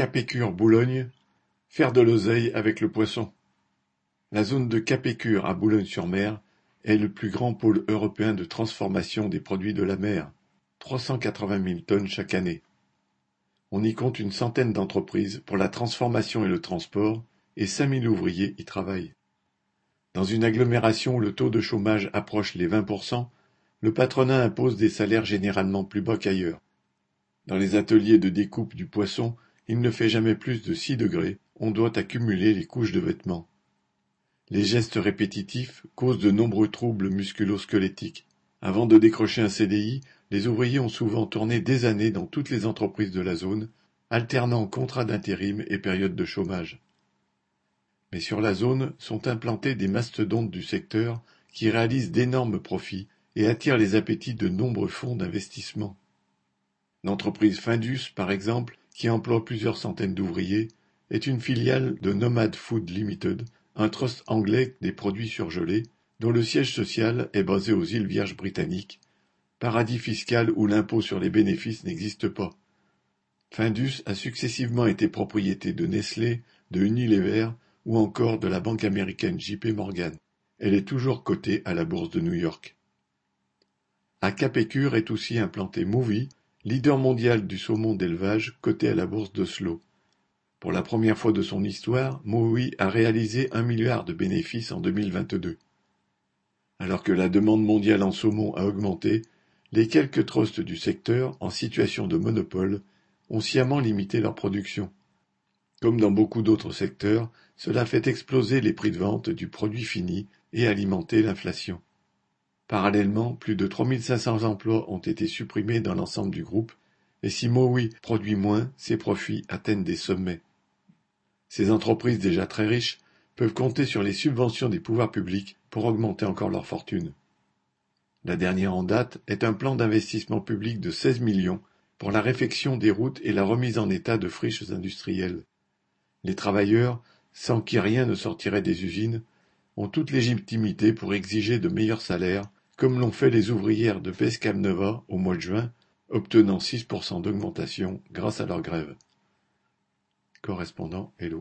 Capécure-Boulogne, faire de l'oseille avec le poisson. La zone de Capécure à Boulogne-sur-Mer est le plus grand pôle européen de transformation des produits de la mer, 380 000 tonnes chaque année. On y compte une centaine d'entreprises pour la transformation et le transport, et 5000 ouvriers y travaillent. Dans une agglomération où le taux de chômage approche les 20%, le patronat impose des salaires généralement plus bas qu'ailleurs. Dans les ateliers de découpe du poisson, il ne fait jamais plus de six degrés, on doit accumuler les couches de vêtements. Les gestes répétitifs causent de nombreux troubles musculo-squelettiques. Avant de décrocher un CDI, les ouvriers ont souvent tourné des années dans toutes les entreprises de la zone, alternant contrats d'intérim et périodes de chômage. Mais sur la zone sont implantés des mastodontes du secteur qui réalisent d'énormes profits et attirent les appétits de nombreux fonds d'investissement. L'entreprise Findus, par exemple, qui emploie plusieurs centaines d'ouvriers, est une filiale de Nomad Food Limited, un trust anglais des produits surgelés, dont le siège social est basé aux îles Vierges britanniques, paradis fiscal où l'impôt sur les bénéfices n'existe pas. Findus a successivement été propriété de Nestlé, de Unilever ou encore de la banque américaine JP Morgan. Elle est toujours cotée à la bourse de New York. À Capécure est aussi implanté Movie, Leader mondial du saumon d'élevage coté à la bourse d'Oslo. Pour la première fois de son histoire, Mowi a réalisé un milliard de bénéfices en 2022. Alors que la demande mondiale en saumon a augmenté, les quelques trusts du secteur, en situation de monopole, ont sciemment limité leur production. Comme dans beaucoup d'autres secteurs, cela fait exploser les prix de vente du produit fini et alimenter l'inflation. Parallèlement, plus de 3500 emplois ont été supprimés dans l'ensemble du groupe, et si Mowi produit moins, ses profits atteignent des sommets. Ces entreprises déjà très riches peuvent compter sur les subventions des pouvoirs publics pour augmenter encore leur fortune. La dernière en date est un plan d'investissement public de 16 millions pour la réfection des routes et la remise en état de friches industrielles. Les travailleurs, sans qui rien ne sortirait des usines, ont toute légitimité pour exiger de meilleurs salaires comme l'ont fait les ouvrières de Pescamnova au mois de juin, obtenant 6% d'augmentation grâce à leur grève. Correspondant Hello.